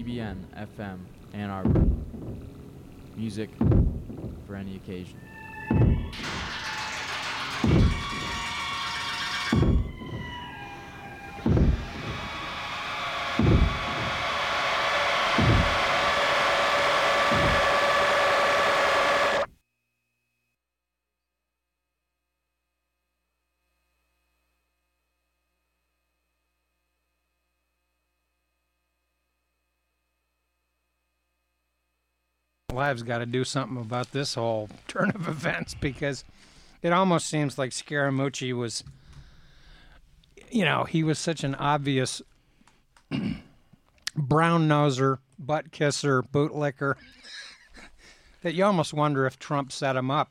CBN FM Ann Arbor. Music for any occasion. Live's got to do something about this whole turn of events because it almost seems like Scaramucci was, you know, he was such an obvious brown noser, butt kisser, bootlicker that you almost wonder if Trump set him up.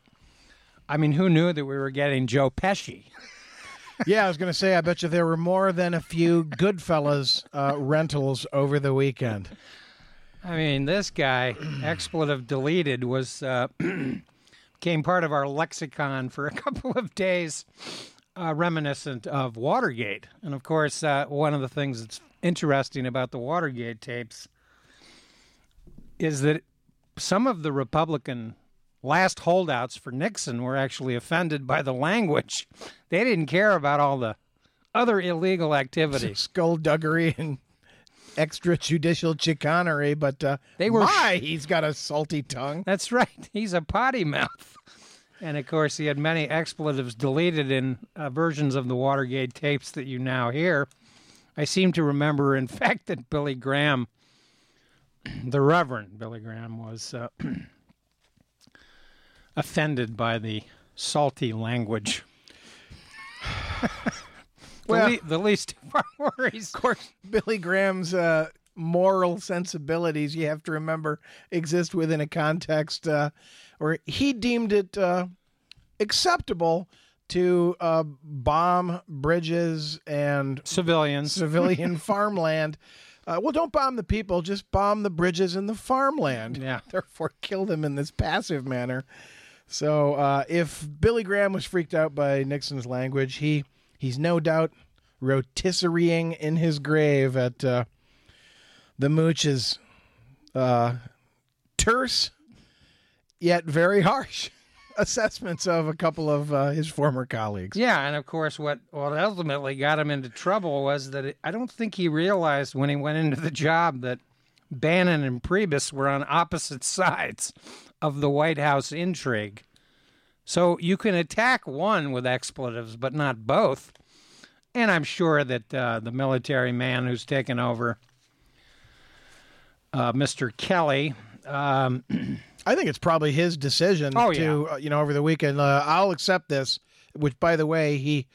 I mean, who knew that we were getting Joe Pesci? yeah, I was going to say, I bet you there were more than a few Goodfellas uh, rentals over the weekend. I mean, this guy, expletive deleted, was uh, became part of our lexicon for a couple of days, uh, reminiscent of Watergate. And of course, uh, one of the things that's interesting about the Watergate tapes is that some of the Republican last holdouts for Nixon were actually offended by the language. They didn't care about all the other illegal activities. Skullduggery and extrajudicial chicanery, but uh, They were my, he's got a salty tongue. That's right. He's a potty mouth. And of course, he had many expletives deleted in uh, versions of the Watergate tapes that you now hear. I seem to remember, in fact, that Billy Graham, the Reverend Billy Graham, was uh, offended by the salty language. Well- the, le- the least of our worries. Of course, Billy Graham's uh, moral sensibilities, you have to remember, exist within a context uh, where he deemed it uh, acceptable to uh, bomb bridges and Civilians. civilian farmland. Uh, well, don't bomb the people, just bomb the bridges and the farmland. Yeah. Therefore, kill them in this passive manner. So, uh, if Billy Graham was freaked out by Nixon's language, he he's no doubt rotisserieing in his grave at uh, the Mooch's uh, terse yet very harsh assessments of a couple of uh, his former colleagues. Yeah, and of course, what what ultimately got him into trouble was that it, I don't think he realized when he went into the job that Bannon and Priebus were on opposite sides of the White House intrigue. So you can attack one with expletives, but not both. And I'm sure that uh, the military man who's taken over, uh, Mr. Kelly, um, I think it's probably his decision Oh, to, uh, you know, over the weekend. Uh, I'll accept this. Which, by the way, he,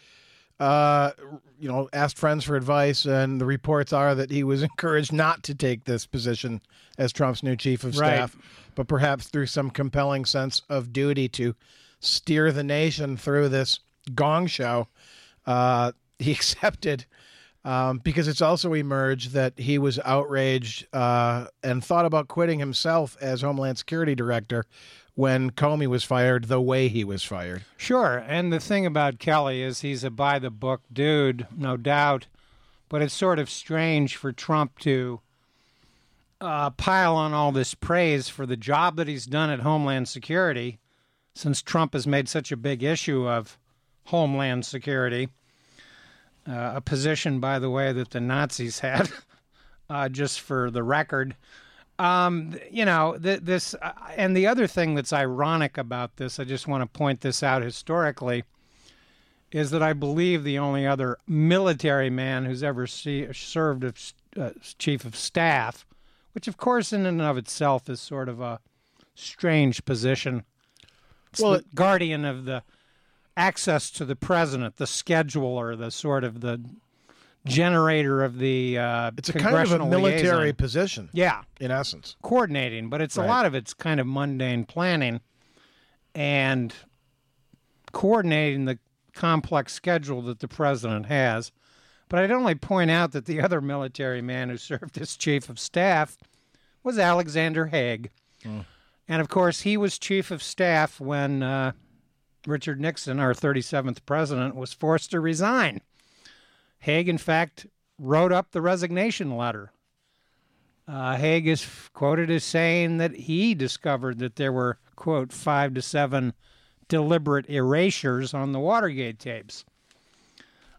uh, you know, asked friends for advice, and the reports are that he was encouraged not to take this position as Trump's new chief of Right. staff, but perhaps through some compelling sense of duty to steer the nation through this gong show, uh, he accepted. Um, because it's also emerged that he was outraged uh, and thought about quitting himself as Homeland Security Director when Comey was fired the way he was fired. Sure. And the thing about Kelly is he's a by the book dude, no doubt. But it's sort of strange for Trump to uh, pile on all this praise for the job that he's done at Homeland Security, since Trump has made such a big issue of Homeland Security. Uh, a position, by the way, that the Nazis had, uh, just for the record. Um, you know, th- this, uh, and the other thing that's ironic about this, I just want to point this out historically, is that I believe the only other military man who's ever see, served as uh, chief of staff, which of course in and of itself is sort of a strange position. It's Well, the guardian of the access to the president, the scheduler, the sort of the generator of the uh, It's a kind of a military liaison. position, Yeah, in essence. coordinating, but it's Right. a lot of it's kind of mundane planning and coordinating the complex schedule that the president has. But I'd only point out that the other military man who served as chief of staff was Alexander Haig. And of course, he was chief of staff when uh, Richard Nixon, our 37th president, was forced to resign. Haig, in fact, wrote up the resignation letter Uh, Haig is quoted as saying that he discovered that there were, quote, five to seven deliberate erasures on the Watergate tapes.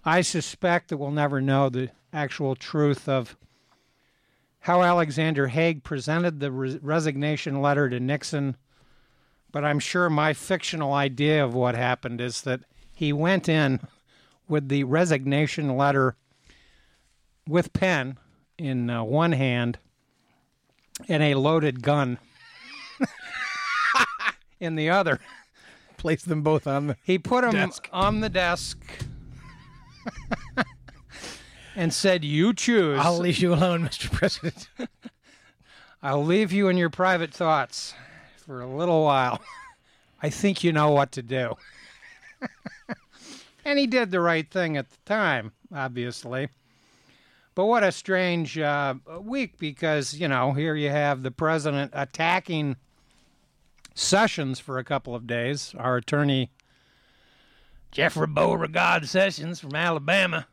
I suspect that we'll never know the actual truth of how Alexander Haig presented the res- resignation letter to Nixon, but I'm sure my fictional idea of what happened is that he went in with the resignation letter with pen in uh, one hand and a loaded gun in the other. Place them both on the. He put them Desk. on the desk and said, "You choose. I'll leave you alone, Mr. President. I'll leave you in your private thoughts for a little while. I think you know what to do." and he did the right thing at the time, obviously. But what a strange uh, week because, you know, here you have the president attacking Sessions for a couple of days, our attorney, Jeffrey Beauregard Sessions from Alabama.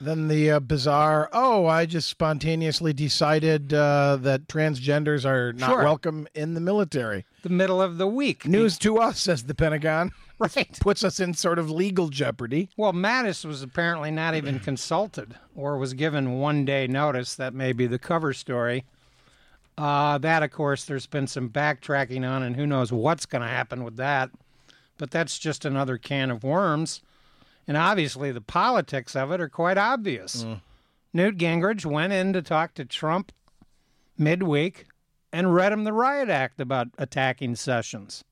Then the uh, bizarre, oh, I just spontaneously decided uh, that transgenders are not Sure. welcome in the military. The middle of the week. News to us, says the Pentagon. Right. Puts us in sort of legal jeopardy. Well, Mattis was apparently not even consulted or was given one day notice. That may be the cover story. Uh, that, of course, there's been some backtracking on, and who knows what's going to happen with that. But that's just another can of worms. And obviously, the politics of it are quite obvious. Mm. Newt Gingrich went in to talk to Trump midweek and read him the riot act about attacking Sessions.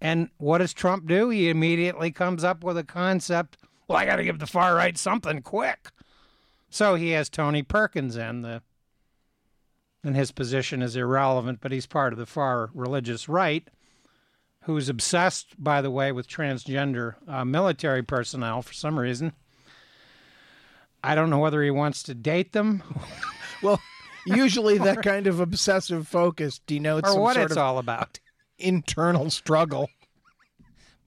And what does Trump do? He immediately comes up with a concept. Well, I got to give the far right something quick. So he has Tony Perkins in the, and his position is irrelevant, but he's part of the far religious right, who's obsessed, by the way, with transgender uh, military personnel for some reason. I don't know whether he wants to date them Well, usually that kind of obsessive focus denotes or some what sort it's of all about. internal struggle.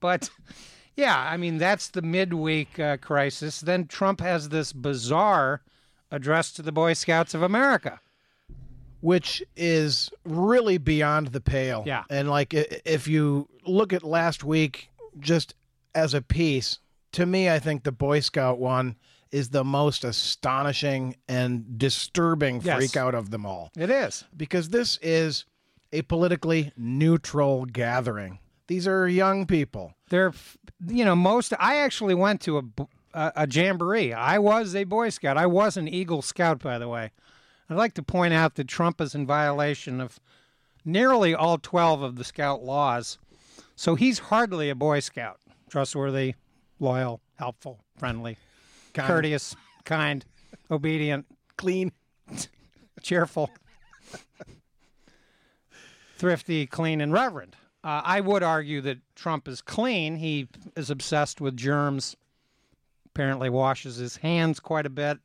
But yeah, I mean, that's the midweek uh, crisis. Then Trump has this bizarre address to the Boy Scouts of America. Which is really beyond the pale. Yeah. And like if you look at last week just as a piece, to me I think the Boy Scout one is the most astonishing and disturbing Yes. freak out of them all It is. because this is a politically neutral gathering. These are young people. They're, you know, most. I actually went to a a jamboree. I was a Boy Scout. I was an Eagle Scout, by the way. I'd like to point out that Trump is in violation of nearly all 12 of the Scout laws. So he's hardly a Boy Scout. Trustworthy, loyal, helpful, friendly, Kind, courteous, kind, obedient, clean. cheerful, thrifty, clean, and reverent. Uh, I would argue that Trump is clean. He is obsessed with germs. Apparently, washes his hands quite a bit.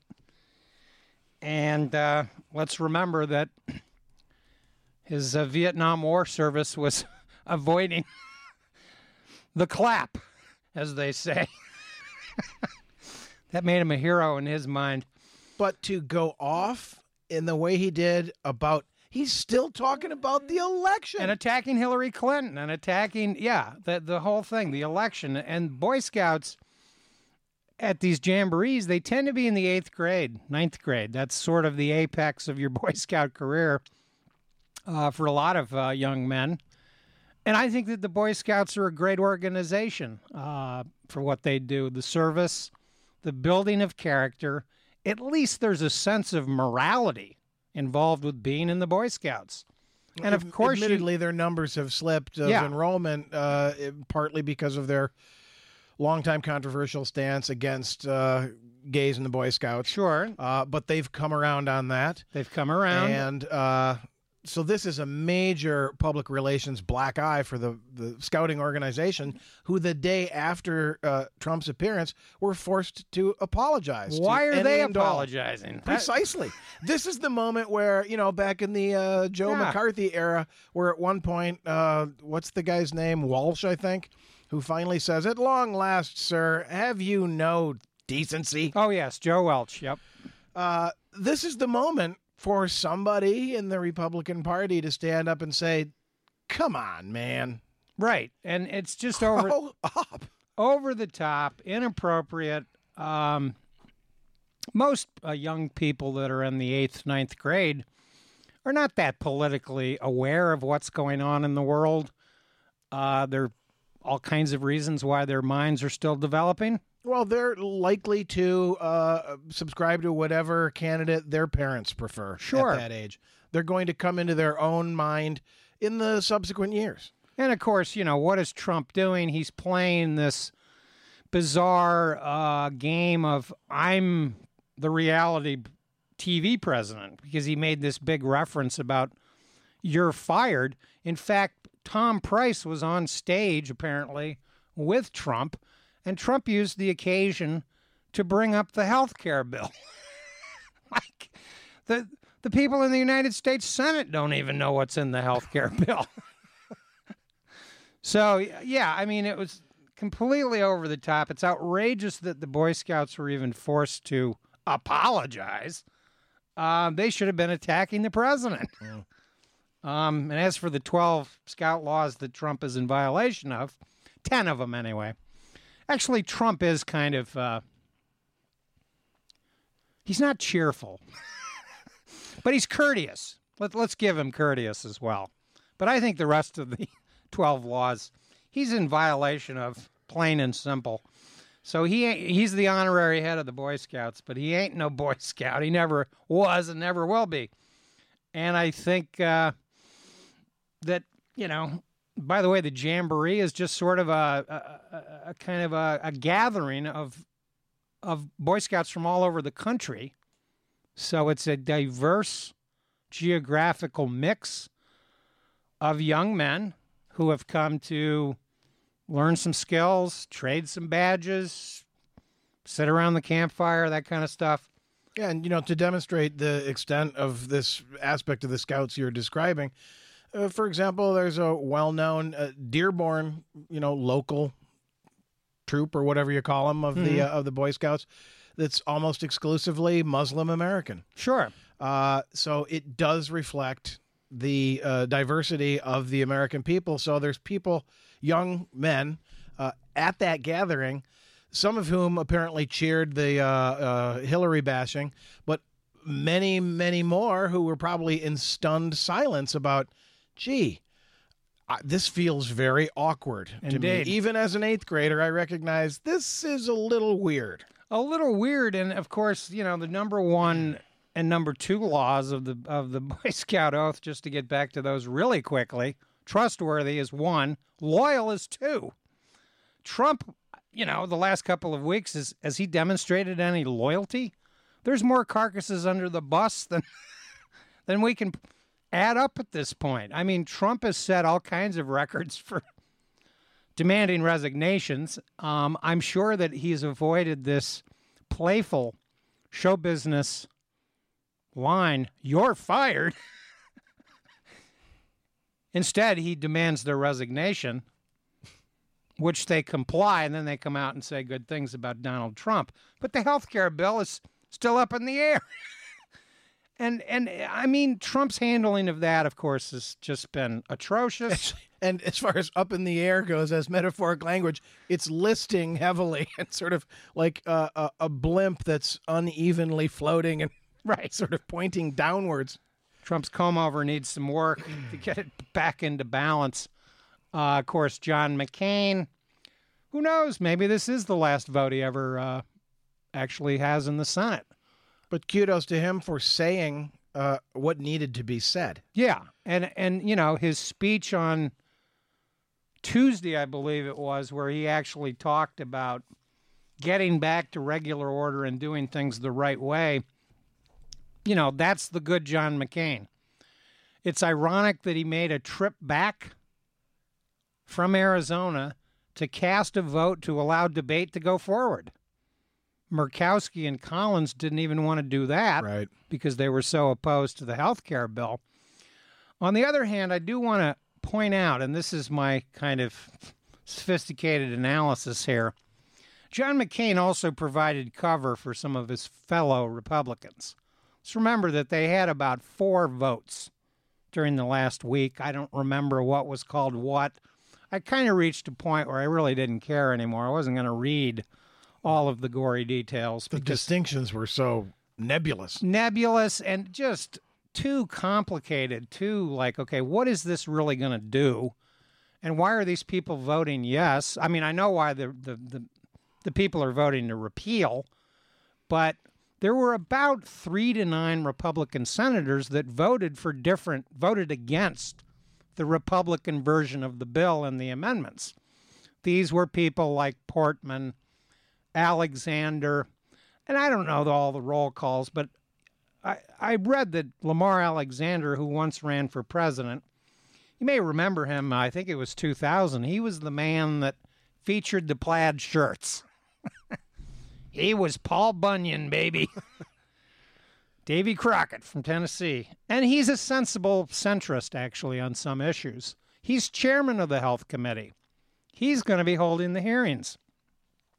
And uh, let's remember that his uh, Vietnam War service was avoiding the clap, as they say. that made him a hero in his mind. But to go off in the way he did about he's still talking about the election. and attacking Hillary Clinton and attacking yeah the the whole thing the election and Boy Scouts at these jamborees they tend to be in the eighth grade ninth grade. That's sort of the apex of your Boy Scout career uh, for a lot of uh, young men. And I think that the Boy Scouts are a great organization uh, for what they do. The service the building of character at least there's a sense of morality involved with being in the Boy Scouts. And of course you, admittedly, their numbers have slipped of Yeah. enrollment, uh, partly because of their longtime controversial stance against uh, gays in the Boy Scouts. Sure, Uh, but they've come around on that, they've come around. and uh, so this is a major public relations black eye for the the scouting organization, who the day after uh, Trump's appearance were forced to apologize. to Why are they and all. apologizing? Precisely. this is the moment where, you know, back in the uh, Joe Yeah. McCarthy era, where at one point, uh, what's the guy's name? Walsh, I think, who finally says, At long last, sir, have you no decency? oh yes, Joe Welch. Yep. Uh, this is the moment for somebody in the Republican Party to stand up and say, "Come on, man, Right. And it's just over grow up." over the top, inappropriate. Um, most uh, young people that are in the eighth, ninth grade are not that politically aware of what's going on in the world. Uh, there are all kinds of reasons why their minds are still developing. Well, they're likely to uh, subscribe to whatever candidate their parents prefer Sure. at that age. They're going to come into their own mind in the subsequent years. And of course, you know, what is Trump doing? He's playing this bizarre uh, game of I'm the reality TV president because he made this big reference about you're fired. In fact, Tom Price was on stage apparently with Trump, and Trump used the occasion to bring up the health care bill. like the the people in the United States Senate don't even know what's in the health care bill. So yeah, I mean, it was completely over the top. It's outrageous that the Boy Scouts were even forced to apologize. Um, they should have been attacking the president. Um, and as for the twelve Scout laws that Trump is in violation of, ten of them anyway. Actually, Trump is kind of. Uh, he's not cheerful, but he's courteous. Let, let's give him courteous as well. But I think the rest of the 12 laws he's in violation of, plain and simple. So he he's the honorary head of the Boy Scouts, but he ain't no Boy Scout. He never was and never will be. And I think uh, that you know. By the way, the jamboree is just sort of a, a, a, kind of a, a gathering of of Boy Scouts from all over the country. So it's a diverse geographical mix of young men who have come to learn some skills, trade some badges, sit around the campfire, that kind of stuff. Yeah, and you know, to demonstrate the extent of this aspect of the scouts you're describing, uh, for example, there's a well-known uh, Dearborn, you know, local troop or whatever you call them of the uh, of the Boy Scouts that's almost exclusively Muslim American. Sure. Uh, so it does reflect the uh, diversity of the American people. So there's people, young men, uh, at that gathering, some of whom apparently cheered the uh, uh, Hillary bashing, but many, many more who were probably in stunned silence about, gee. Uh, this feels very awkward to Indeed. me. Even as an eighth grader, I recognize this is a little weird. A little weird, and of course, you know the number one and number two laws of the of the Boy Scout oath. Just to get back to those really quickly, trustworthy is one, loyal is two. Trump, you know, the last couple of weeks has has he demonstrated any loyalty? There's more carcasses under the bus than than we can add up at this point. I mean, Trump has set all kinds of records for demanding resignations. Um, I'm sure that he's avoided this playful show business line, you're fired. Instead, he demands their resignation, which they comply, and then they come out and say good things about Donald Trump. But the health care bill is still up in the air. and and I mean Trump's handling of that, of course, has just been atrocious. And as far as up in the air goes, as metaphoric language, it's listing heavily and sort of like a, a, a blimp that's unevenly floating and right. sort of pointing downwards. Trump's comb over needs some work to get it back into balance. Uh, of course, John McCain. Who knows? Maybe this is the last vote he ever uh, actually has in the Senate. But kudos to him for saying uh, what needed to be said. Yeah, and and you know his speech on Tuesday, I believe it was, where he actually talked about getting back to regular order and doing things the right way. You know, that's the good John McCain. It's ironic that he made a trip back from Arizona to cast a vote to allow debate to go forward. Murkowski and Collins didn't even want to do that Right. because they were so opposed to the health care bill. On the other hand, I do want to point out, and this is my kind of sophisticated analysis here John McCain also provided cover for some of his fellow Republicans. Let's remember that they had about four votes during the last week. I don't remember what was called what. I kind of reached a point where I really didn't care anymore. I wasn't going to read all of the gory details The distinctions were so nebulous. nebulous and just too complicated. Too like, okay, what is this really going to do? And why are these people voting yes? I mean, I know why the the the, the people are voting to repeal, but there were about three to nine Republican senators that voted for different, voted against the Republican version of the bill and the amendments. These were people like Portman, Alexander, and I don't know all the roll calls, but I, I read that Lamar Alexander, who once ran for president, you may remember him, I think it was 2000. He was the man that featured the plaid shirts. he was Paul Bunyan, baby. Davy Crockett from Tennessee. And he's a sensible centrist, actually, on some issues. He's chairman of the Health Committee. He's going to be holding the hearings,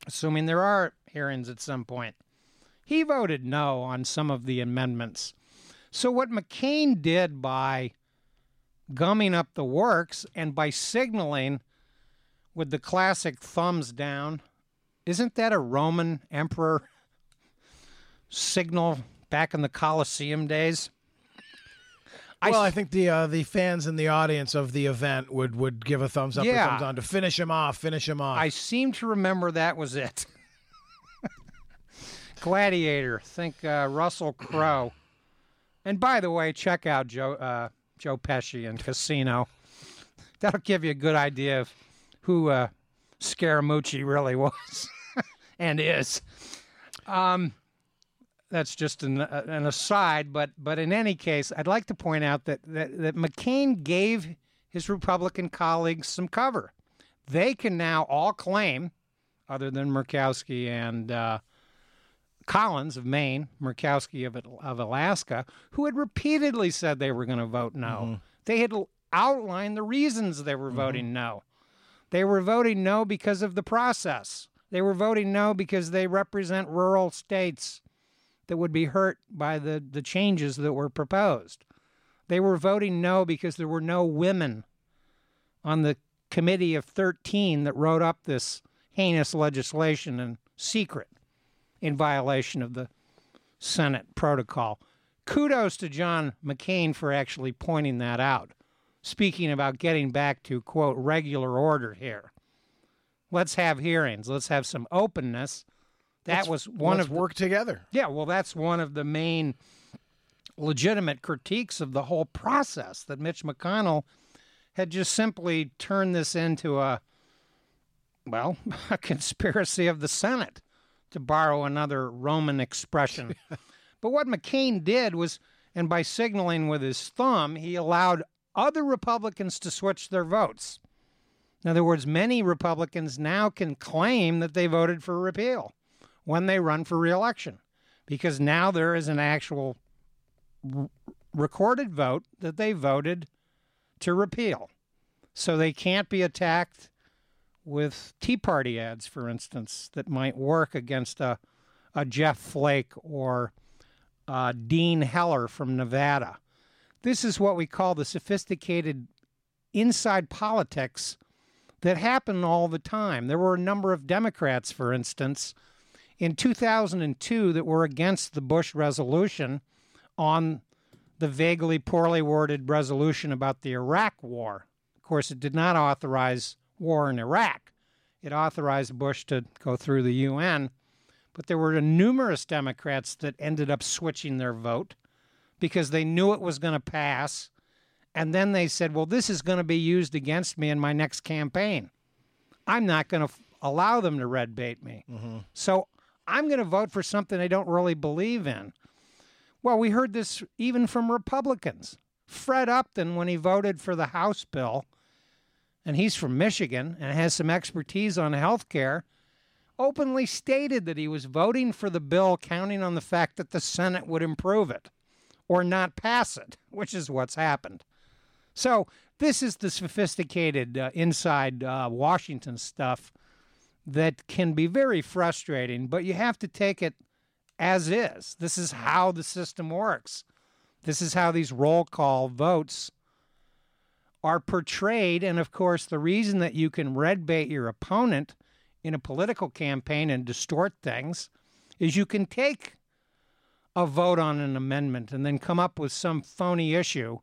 assuming there are hearings at some point. He voted no on some of the amendments. So, what McCain did by gumming up the works and by signaling with the classic thumbs down, isn't that a Roman emperor signal back in the Colosseum days? I well, I think the uh, the fans in the audience of the event would, would give a thumbs up Yeah. or thumbs down to finish him off, finish him off. I seem to remember that was it. Gladiator. Think uh, Russell Crowe. And by the way, check out Joe uh, Joe Pesci in Casino. That'll give you a good idea of who uh, Scaramucci really was and is. Um, that's just an, uh, an aside, but but in any case, I'd like to point out that, that that McCain gave his Republican colleagues some cover. They can now all claim, other than Murkowski and uh, Collins of Maine, Murkowski of of Alaska, who had repeatedly said they were going to vote no. They had outlined the reasons they were voting no. They were voting no because of the process. They were voting no because they represent rural states that would be hurt by the, the changes that were proposed. They were voting no because there were no women on the committee of 13 that wrote up this heinous legislation in secret in violation of the Senate protocol. Kudos to John McCain for actually pointing that out. Speaking about getting back to, quote, regular order here. Let's have hearings. Let's have some openness. That was one Let's of work together. yeah, well, that's one of the main legitimate critiques of the whole process that Mitch McConnell had just simply turned this into a, well, a conspiracy of the Senate, to borrow another Roman expression. but what McCain did was, and by signaling with his thumb, he allowed other Republicans to switch their votes. In other words, many Republicans now can claim that they voted for repeal when they run for reelection because now there is an actual r- recorded vote that they voted to repeal. So they can't be attacked with Tea Party ads, for instance, that might work against a, a Jeff Flake or uh, Dean Heller from Nevada. This is what we call the sophisticated inside politics that happen all the time. There were a number of Democrats, for instance, in 2002 that were against the Bush resolution on the vaguely poorly worded resolution about the Iraq war. Of course, it did not authorize war in Iraq. It authorized Bush to go through the UN, but there were numerous Democrats that ended up switching their vote because they knew it was going to pass. And then they said, well, this is going to be used against me in my next campaign. I'm not going to f- allow them to red bait me. Mm-hmm. So I'm going to vote for something I don't really believe in. Well, we heard this even from Republicans. Fred Upton, when he voted for the House bill, and he's from Michigan and has some expertise on health care, openly stated that he was voting for the bill counting on the fact that the Senate would improve it or not pass it, which is what's happened. So, this is the sophisticated uh, inside uh, Washington stuff that can be very frustrating, but you have to take it as is. This is how the system works. This is how these roll call votes are portrayed. And of course, the reason that you can red bait your opponent in a political campaign and distort things is you can take a vote on an amendment and then come up with some phony issue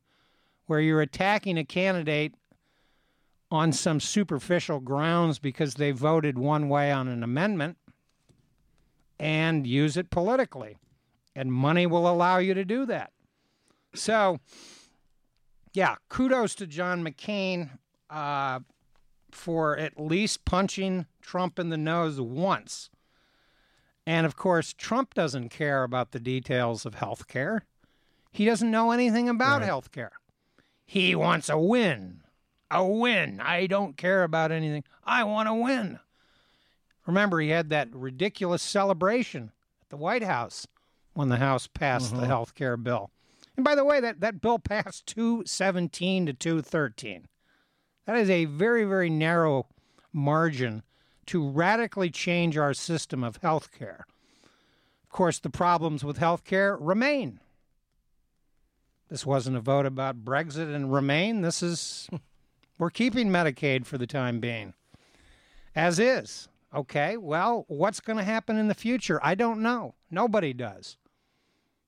where you're attacking a candidate on some superficial grounds because they voted one way on an amendment and use it politically. And money will allow you to do that. So, yeah, kudos to John McCain uh, for at least punching Trump in the nose once. And of course, Trump doesn't care about the details of health care. He doesn't know anything about Right. health care. He wants a win. A win. I don't care about anything. I want to win. Remember, he had that ridiculous celebration at the White House when the House passed the mm-hmm. health care bill. And by the way, that, that bill passed 217 to 213. That is a very, very narrow margin to radically change our system of health care. Of course, the problems with health care remain. This wasn't a vote about Brexit and remain. This is, we're keeping Medicaid for the time being, as is. Okay, well, what's going to happen in the future? I don't know. Nobody does.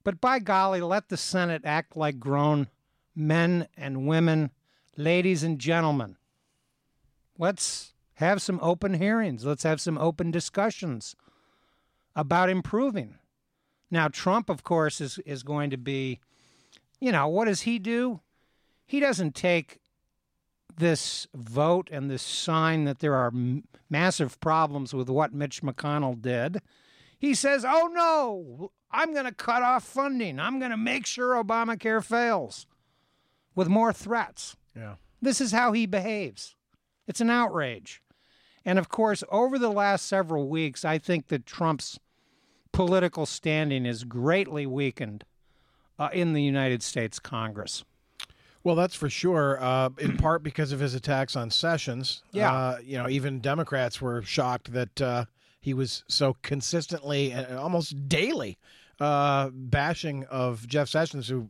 But by golly, let the Senate act like grown men and women, ladies and gentlemen. Let's have some open hearings. Let's have some open discussions about improving. Now, Trump, of course, is, is going to be, you know, what does he do? He doesn't take this vote and this sign that there are m- massive problems with what Mitch McConnell did. He says, oh no, I'm going to cut off funding. I'm going to make sure Obamacare fails with more threats. Yeah. This is how he behaves. It's an outrage. And of course, over the last several weeks, I think that Trump's political standing is greatly weakened uh, in the United States Congress. Well, that's for sure. Uh, in part because of his attacks on Sessions. Yeah. Uh, you know, even Democrats were shocked that uh, he was so consistently and almost daily uh, bashing of Jeff Sessions, who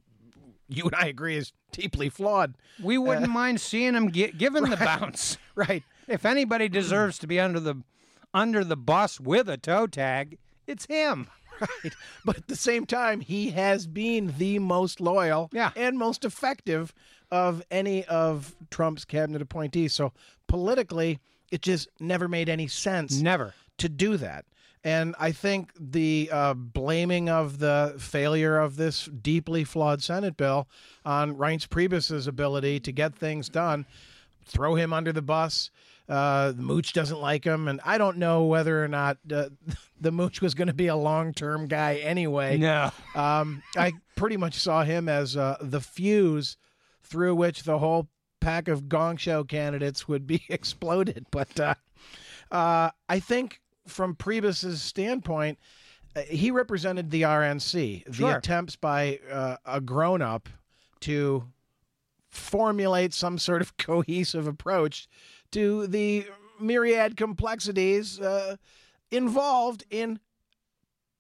you and I agree is deeply flawed. We wouldn't mind seeing him gi- given the bounce. Right. If anybody deserves to be under the under the bus with a toe tag, it's him. Right. But at the same time, he has been the most loyal Yeah. and most effective of any of Trump's cabinet appointees. So politically, it just never made any sense Never. to do that. And I think the uh, blaming of the failure of this deeply flawed Senate bill on Reince Priebus's ability to get things done, throw him under the bus. Uh, the Mooch doesn't like him, and I don't know whether or not uh, the Mooch was going to be a long-term guy anyway. No. Um, I pretty much saw him as uh, the fuse through which the whole pack of gong show candidates would be exploded. But uh, uh, I think from Priebus's standpoint, he represented the RNC, the Sure. attempts by uh, a grown-up to formulate some sort of cohesive approach to the myriad complexities uh, involved in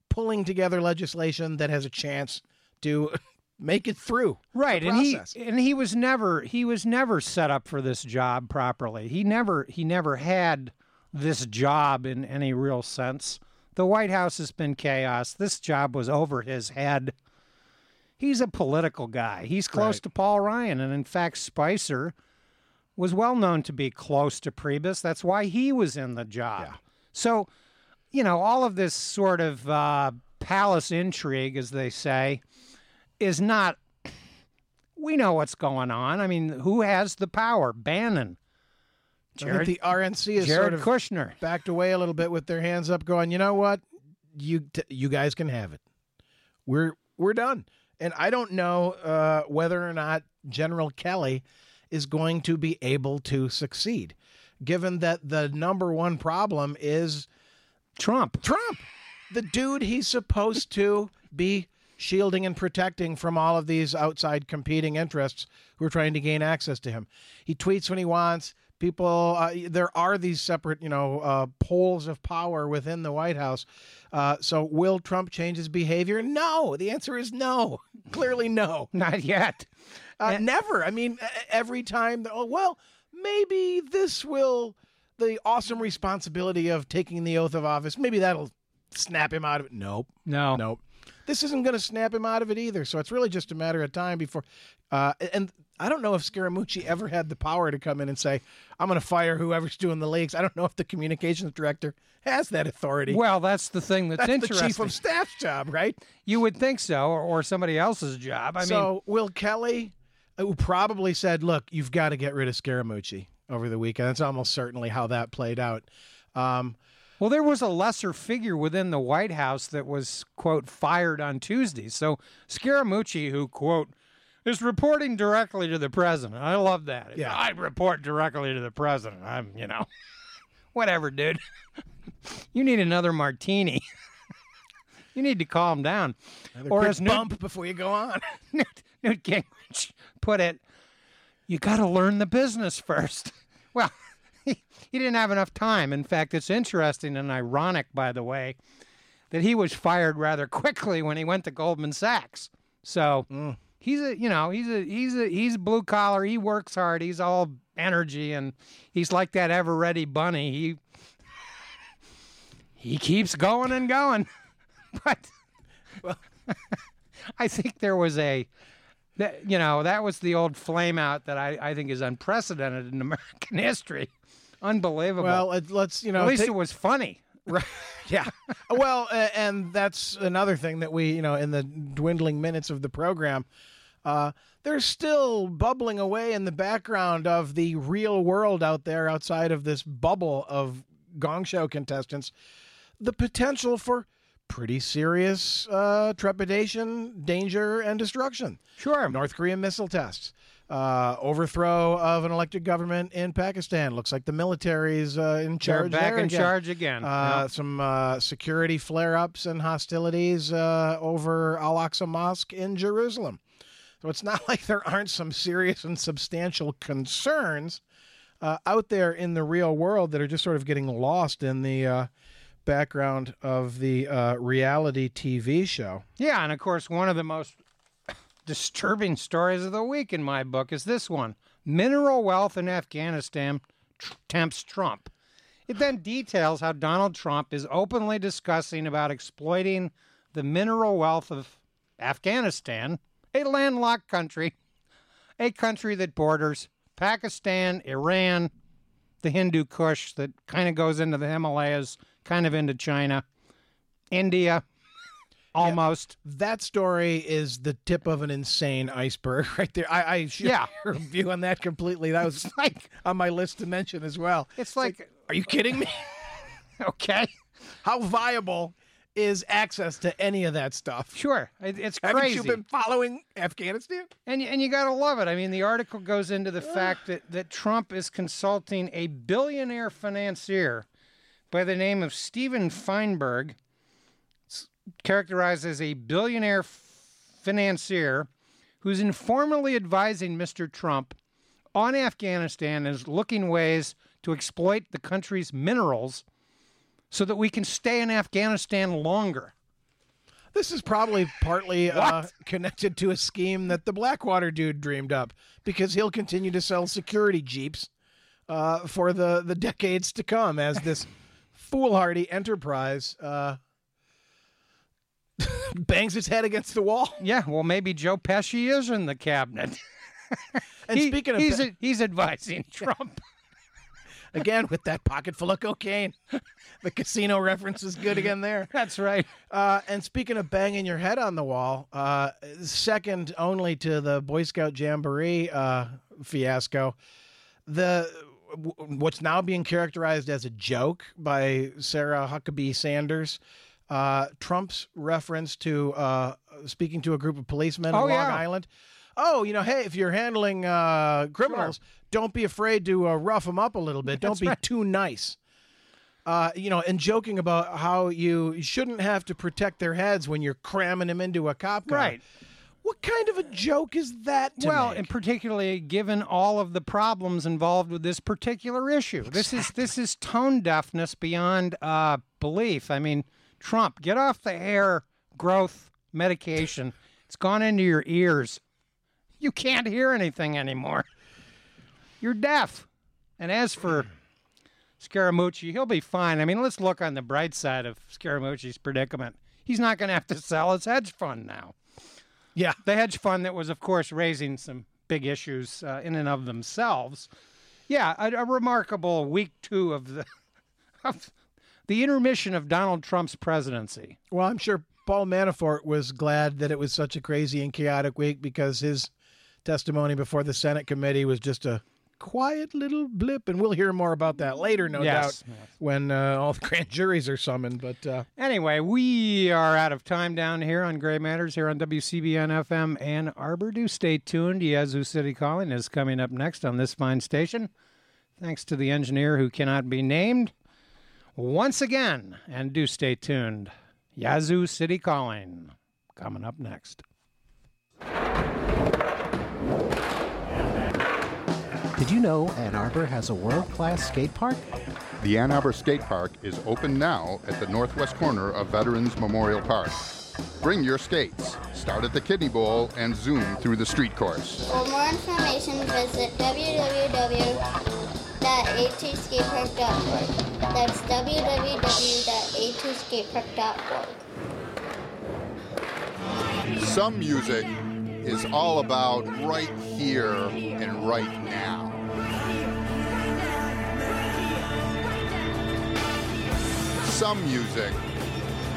pulling together legislation that has a chance to make it through. Right, and he and he was never he was never set up for this job properly. He never he never had this job in any real sense. The White House has been chaos. This job was over his head. He's a political guy. He's close Right. to Paul Ryan, and in fact, Spicer was well known to be close to Priebus. That's why he was in the job. Yeah. So, you know, all of this sort of uh, palace intrigue, as they say, is not we know what's going on. I mean, who has the power? Bannon, Jared, the RNC is Jared sort of Kushner. backed away a little bit with their hands up, going, you know what, you t- you guys can have it. We're we're done. And I don't know uh, whether or not General Kelly is going to be able to succeed, given that the number one problem is Trump. Trump, the dude he's supposed to be shielding and protecting from all of these outside competing interests who are trying to gain access to him. He tweets when he wants, People, uh, there are these separate, you know, uh, poles of power within the White House. Uh, so, will Trump change his behavior? No. The answer is no. Clearly, no. Not yet. Uh, never. I mean, every time, oh, well, maybe this will, the awesome responsibility of taking the oath of office, maybe that'll snap him out of it. Nope. No. Nope. This isn't going to snap him out of it either. So it's really just a matter of time before. Uh, and I don't know if Scaramucci ever had the power to come in and say, I'm going to fire whoever's doing the leaks. I don't know if the communications director has that authority. Well, that's the thing that's, That's the interesting. chief of staff's job, right? you would think so, or, or somebody else's job. I mean, so Will Kelly, uh, who probably said, "Look, you've got to get rid of Scaramucci over the weekend." That's almost certainly how that played out. Um, Well, there was a lesser figure within the White House that was, quote, fired on Tuesday. So Scaramucci, who, quote, is reporting directly to the president. I love that. Yeah. I report directly to the president. I'm, you know, whatever, dude. you need another martini. you need to calm down. or quick as Newt, bump before you go on. Newt, Newt Gingrich put it, you got to learn the business first. Well, he, he didn't have enough time. In fact, it's interesting and ironic, by the way, that he was fired rather quickly when he went to Goldman Sachs. So mm. He's a, you know, he's a, he's a, he's blue collar. He works hard. He's all energy, and he's like that ever ready bunny. He he keeps going and going, but well I think there was a that you know that was the old flame out that I, I think is unprecedented in American history. Unbelievable. Well, let's you know. at least take- it was funny. Right. Yeah. well, and that's another thing that we, you know, in the dwindling minutes of the program, uh, there's still bubbling away in the background of the real world out there outside of this bubble of gong show contestants, the potential for pretty serious uh, trepidation, danger, and destruction. Sure. North Korean missile tests. Uh, overthrow of an elected government in Pakistan. Looks like the military's uh, in They're charge. back there in again. charge again. Uh, Yeah. Some uh, security flare ups and hostilities uh, over Al Aqsa Mosque in Jerusalem. So it's not like there aren't some serious and substantial concerns uh, out there in the real world that are just sort of getting lost in the uh, background of the uh, reality TV show. Yeah, and of course, one of the most disturbing stories of the week in my book is this one Mineral wealth in Afghanistan tr- tempts Trump. It then details how Donald Trump is openly discussing about exploiting the mineral wealth of Afghanistan, a landlocked country, a country that borders Pakistan, Iran, the Hindu Kush that kind of goes into the Himalayas, kind of into China, India, almost. That story is the tip of an insane iceberg right there. I, I share Yeah. your view on that completely. That was like on my list to mention as well. it's like Are you kidding me? okay, How viable is access to any of that stuff? sure, it, it's Haven't crazy, you been following Afghanistan? and you- and you gotta love it. I mean, the article goes into the fact that that Trump is consulting a billionaire financier by the name of Stephen Feinberg, characterized as a billionaire financier, who's informally advising Mr. Trump on Afghanistan and is looking ways to exploit the country's minerals so that we can stay in Afghanistan longer. This is probably partly uh, connected to a scheme that the Blackwater dude dreamed up because he'll continue to sell security jeeps uh, for the, the decades to come as this foolhardy enterprise uh, bangs its head against the wall. Yeah, well, maybe Joe Pesci is in the cabinet. And He- speaking of he's Pe- he's advising Trump. again with that pocket full of cocaine, the casino reference is good again there. That's right. Uh, and speaking of banging your head on the wall, uh, second only to the Boy Scout Jamboree uh, fiasco, the what's now being characterized as a joke by Sarah Huckabee Sanders. Uh, Trump's reference to uh, speaking to a group of policemen Oh, in Long yeah. Island. Oh, you know, hey, if you're handling uh, criminals, don't be afraid to uh, rough them up a little bit. Don't be right. too nice uh, you know, and joking about how you shouldn't have to protect their heads when you're cramming them into a cop car. Right. What kind of a joke is that? Well, make? and particularly given all of the problems involved with this particular issue, this is this is tone deafness beyond uh, belief. I mean, Trump, get off the hair growth medication. It's gone into your ears. You can't hear anything anymore. You're deaf. And as for Scaramucci, he'll be fine. I mean, let's look on the bright side of Scaramucci's predicament. He's not going to have to sell his hedge fund now yeah, the hedge fund that was, of course, raising some big issues uh, in and of themselves. Yeah, a, a remarkable week two of the of the intermission of Donald Trump's presidency. Well, I'm sure Paul Manafort was glad that it was such a crazy and chaotic week because his testimony before the Senate committee was just a quiet little blip, and we'll hear more about that later, no Yes, doubt, when uh, all the grand juries are summoned. But uh, Anyway, we are out of time down here on Gray Matters here on WCBN FM Ann Arbor. Do stay tuned. Yazoo City Calling is coming up next on this fine station. Thanks to the engineer who cannot be named once again. And do stay tuned. Yazoo City Calling coming up next. Did you know Ann Arbor has a world class skate park? The Ann Arbor Skate Park is open now at the northwest corner of Veterans Memorial Park. Bring your skates, start at the Kidney Bowl, and zoom through the street course. For more information, visit www.a2skatepark.org. That's www.a2skatepark.org. Some music is all about right here and right now. Some music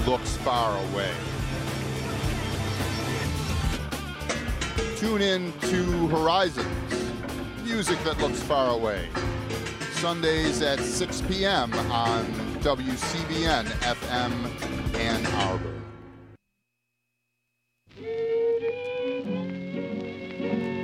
looks far away. Tune in to Horizons, music that looks far away. Sundays at 6 p.m. on WCBN FM Ann Arbor.